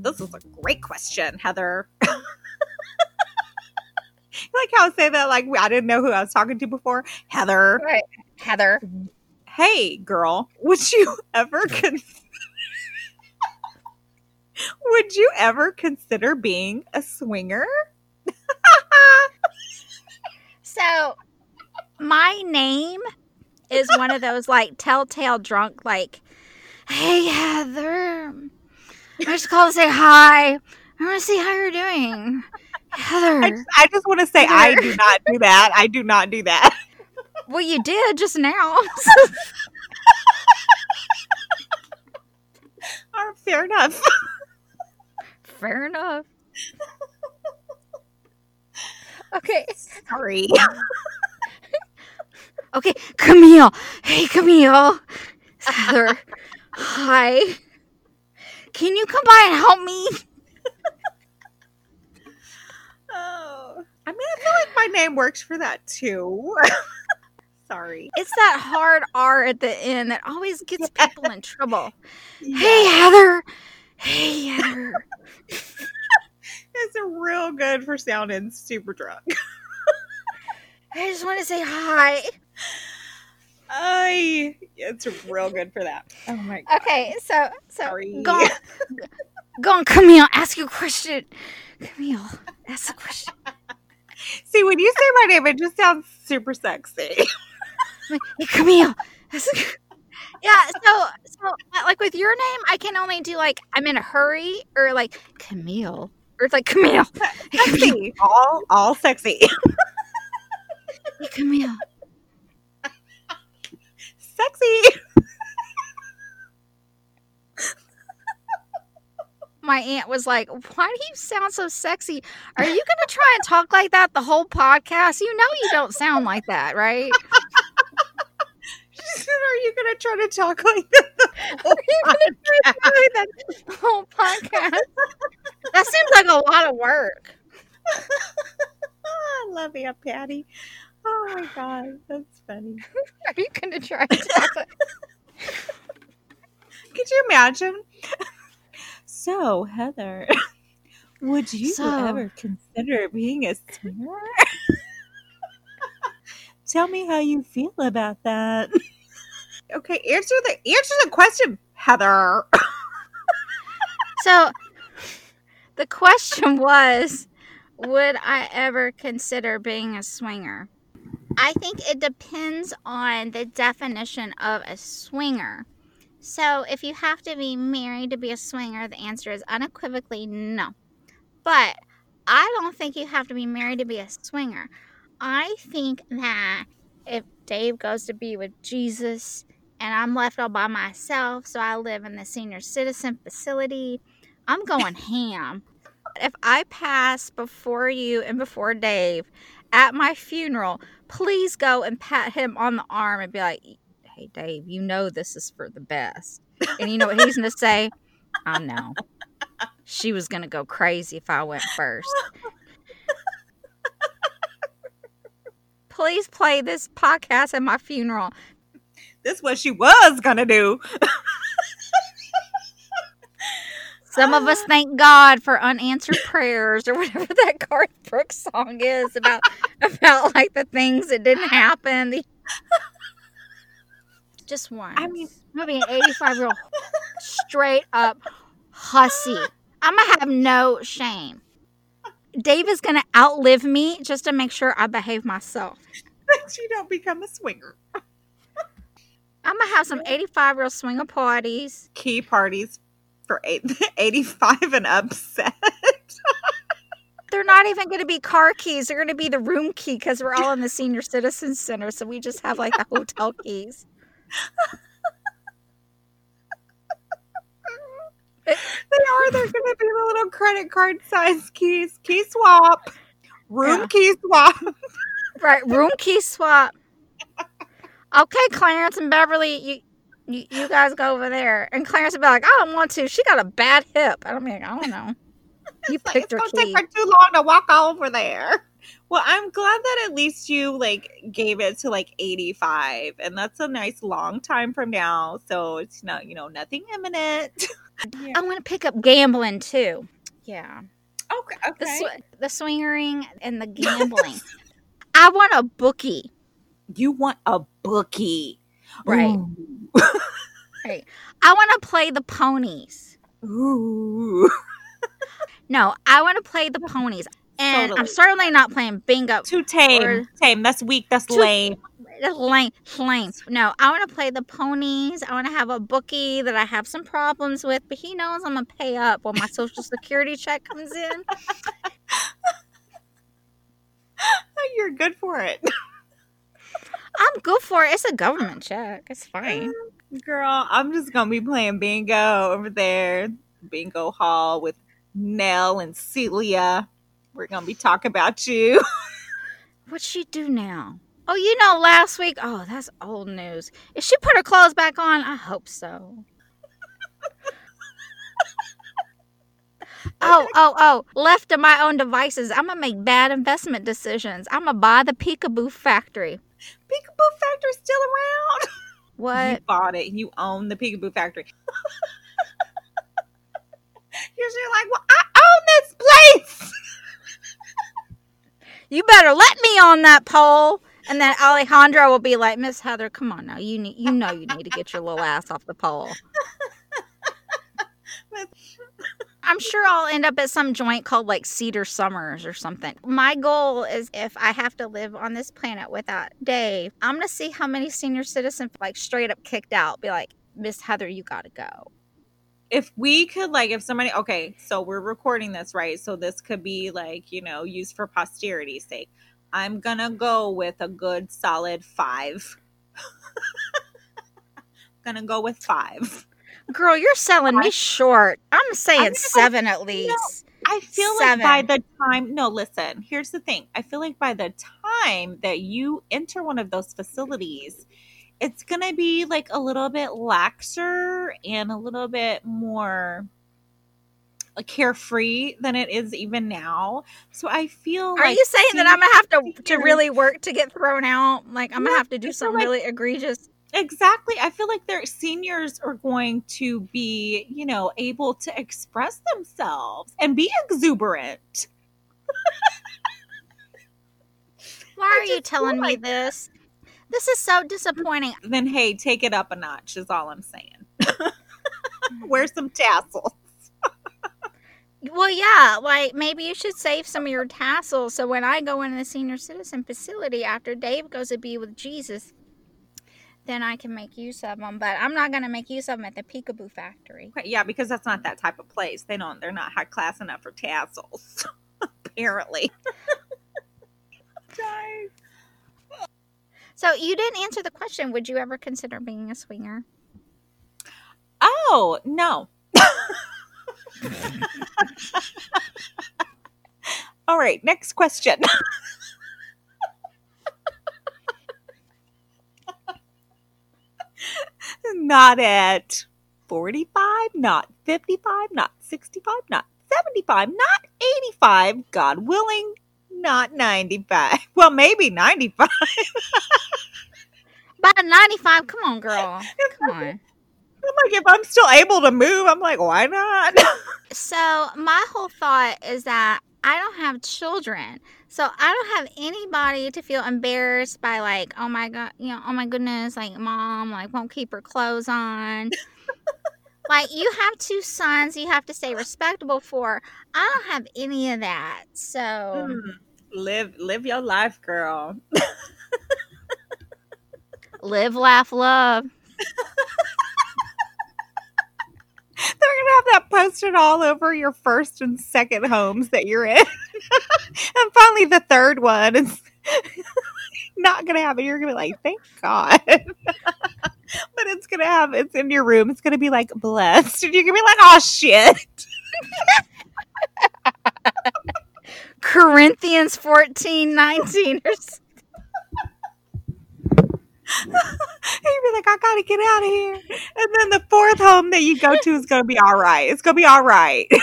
This is a great question, Heather. like how I say that, like I didn't know who I was talking to before. Heather. Right. Heather. Hey, girl, would you ever con- would you ever consider being a swinger? So, my name is one of those like telltale drunk, like, hey, Heather. I just called to say hi. I want to see how you're doing. Heather. I just, I just want to say I do not do that. I do not do that. well, you did just now. All right, fair enough. Fair enough. Okay. Sorry. Okay, Camille. Hey, Camille. Heather. Hi. Can you come by and help me? Oh, I mean, I feel like my name works for that too. Sorry. It's that hard R at the end that always gets people in trouble. Hey, Heather. Hey, Heather. It's real good for sounding super drunk. I just want to say hi. I it's real good for that. Oh my god. Okay, so so Sorry. go on, go on, Camille. Ask you a question. Camille, ask a question. See, when you say my name, it just sounds super sexy. Hey, Camille. yeah. So so uh, like with your name, I can only do like I'm in a hurry or like Camille or it's like Camille. Hey, Camille. Sexy. All all sexy. Hey, Camille. sexy. My aunt was like, "Why do you sound so sexy? Are you gonna try and talk like that the whole podcast? You know you don't sound like that, right?" She said, Are you gonna try to talk like that? the whole podcast?" that the whole podcast. That seems like a lot of work. I love you, Patty. Oh my god, that's funny. Are you gonna try to talk Could you imagine? So, Heather, would you So- ever consider being a swinger? Tell me how you feel about that. okay, answer the answer the question, Heather. So the question was Would I ever consider being a swinger? I think it depends on the definition of a swinger. So if you have to be married to be a swinger, the answer is unequivocally no. But I don't think you have to be married to be a swinger. I think that if Dave goes to be with Jesus and I'm left all by myself, so I live in the senior citizen facility, I'm going ham. If I pass before you and before Dave at my funeral, please go and pat him on the arm and be like, hey, Dave, you know this is for the best. And you know what he's going to say? I know. She was going to go crazy if I went first. Please play this podcast at my funeral. This is what she was gonna do. Some of us thank God for unanswered prayers or whatever that Garth Brooks song is about about like the things that didn't happen. The- Just one. I mean, I'm gonna be an 85 year old straight up hussy. I'm gonna have no shame. Dave is gonna outlive me just to make sure I behave myself. that you don't become a swinger. I'm gonna have some 85 year old swinger parties. Key parties for eight, 85 and upset. They're not even going to be car keys. They're going to be the room key because we're all in the senior citizen center. So we just have like the hotel keys. They are. They're going to be the little credit card size keys. Key swap. Room Yeah. key swap. Right, room key swap. Okay, Clarence and Beverly, you, you you guys go over there. And Clarence would be like, I don't want to. She got a bad hip. I don't mean, I don't know. You It's like, picked it's her going to key. take her too long to walk all over there. Well, I'm glad that at least you like gave it to like 85, and that's a nice long time from now. So it's not, you know, nothing imminent. yeah. I want to pick up gambling too. Yeah. Okay. Okay. The, sw- the swingering and the gambling. I want a bookie. You want a bookie, right? I want to play the ponies. Ooh. no, I want to play the ponies. And totally. I'm certainly not playing bingo. Too tame. Or, tame. That's weak. That's too, lame. Lame. Lame. No, I want to play the ponies. I want to have a bookie that I have some problems with, but he knows I'm going to pay up when my social security check comes in. You're good for it. I'm good for it. It's a government check. It's fine. Uh, Girl, I'm just going to be playing bingo over there. Bingo hall with Nell and Celia. We're gonna be talking about you. What'd she do now? Oh, you know, last week. Oh, that's old news. If she put her clothes back on, I hope so. oh, oh, oh. Left to my own devices, I'm gonna make bad investment decisions. I'm gonna buy the Peekaboo factory. Peekaboo factory's still around. What? You bought it. You own the Peekaboo factory. You're like, well, I own this place. you better let me on that pole. And then Alejandro will be like, Miss Heather, come on now. You need, you know, you need to get your little ass off the pole. I'm sure I'll end up at some joint called like Cedar Summers or something. My goal is if I have to live on this planet without Dave, I'm going to see how many senior citizens like straight up kicked out. Be like, Miss Heather, you got to go if we could like if somebody okay so we're recording this right so this could be like you know used for posterity's sake i'm gonna go with a good solid five gonna go with five girl you're selling me short i'm saying seven at least I feel Seven. like by the time, no, listen, here's the thing. I feel like by the time that you enter one of those facilities, it's going to be like a little bit laxer and a little bit more uh, carefree than it is even now. So I feel Are like you saying that I'm gonna have to to really work to get thrown out? Like I'm gonna have to do something like, really egregious. Exactly. I feel like their seniors are going to be, you know, able to express themselves and be exuberant. Why are you telling like me this? This is so disappointing. Then hey, take it up a notch is all I'm saying. Mm-hmm. Wear some tassels. well, yeah, like maybe you should save some of your tassels so when I go into the senior citizen facility after Dave goes to be with Jesus, then I can make use of them. But I'm not going to make use of them at the Peekaboo factory. Yeah, because that's not that type of place. They don't. They're not high class enough for tassels. Apparently. So you didn't answer the question. Would you ever consider being a swinger? Oh, no. All right, next question. Not at 45, not 55, not 65, not 75, not 85, God willing, not 95. Well, maybe 95. By 95, come on, girl. Come on. I'm like, if I'm still able to move, I'm like, why not? so, my whole thought is that I don't have children. So, I don't have anybody to feel embarrassed by, like, oh my God, you know, oh my goodness, like, mom, like, won't keep her clothes on. like, you have two sons you have to stay respectable for. I don't have any of that. So. Mm live live your life, girl. live, laugh, love. They're gonna have that posted all over your first and second homes that you're in, and finally the third one is not gonna happen. You're gonna be like, thank God. but it's gonna have it's in your room. It's gonna be like blessed, and you're gonna be like, oh shit. Corinthians 14, 19 or something. You'd be like, I gotta get out of here. And then the fourth home that you go to is gonna be all right. It's gonna be all right.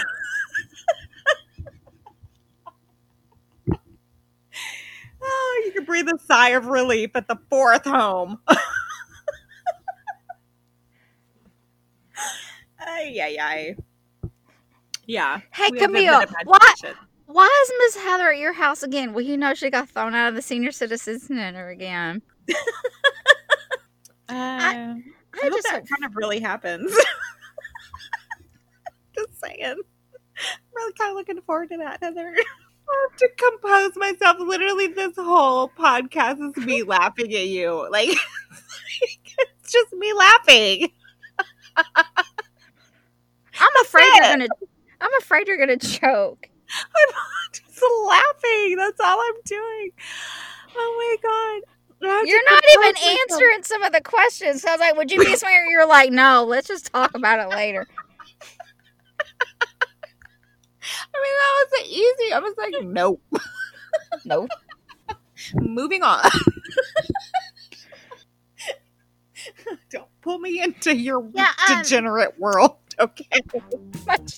Oh, you could breathe a sigh of relief at the fourth home. ay, ay, ay. Yeah. Hey, we have a Camille, what? Why is Miss Heather at your house again? Well, you know she got thrown out of the senior citizen center again. Uh, I I, hope just that kind of really happens. Just saying. I'm really kind of looking forward to that, Heather. I have to compose myself. Literally, this whole podcast is me laughing at you. Like, it's just me laughing. I'm afraid you're gonna. I'm afraid you're gonna choke. I'm just laughing. That's all I'm doing. Oh my god. I have to You're not even myself. answering some of the questions. So I was like, "Would you be a swinger?" You're like, "No, let's just talk about it later." I mean, that was easy. I was like, nope. Nope. Moving on. Don't pull me into your Yeah, um, degenerate world, okay? Much-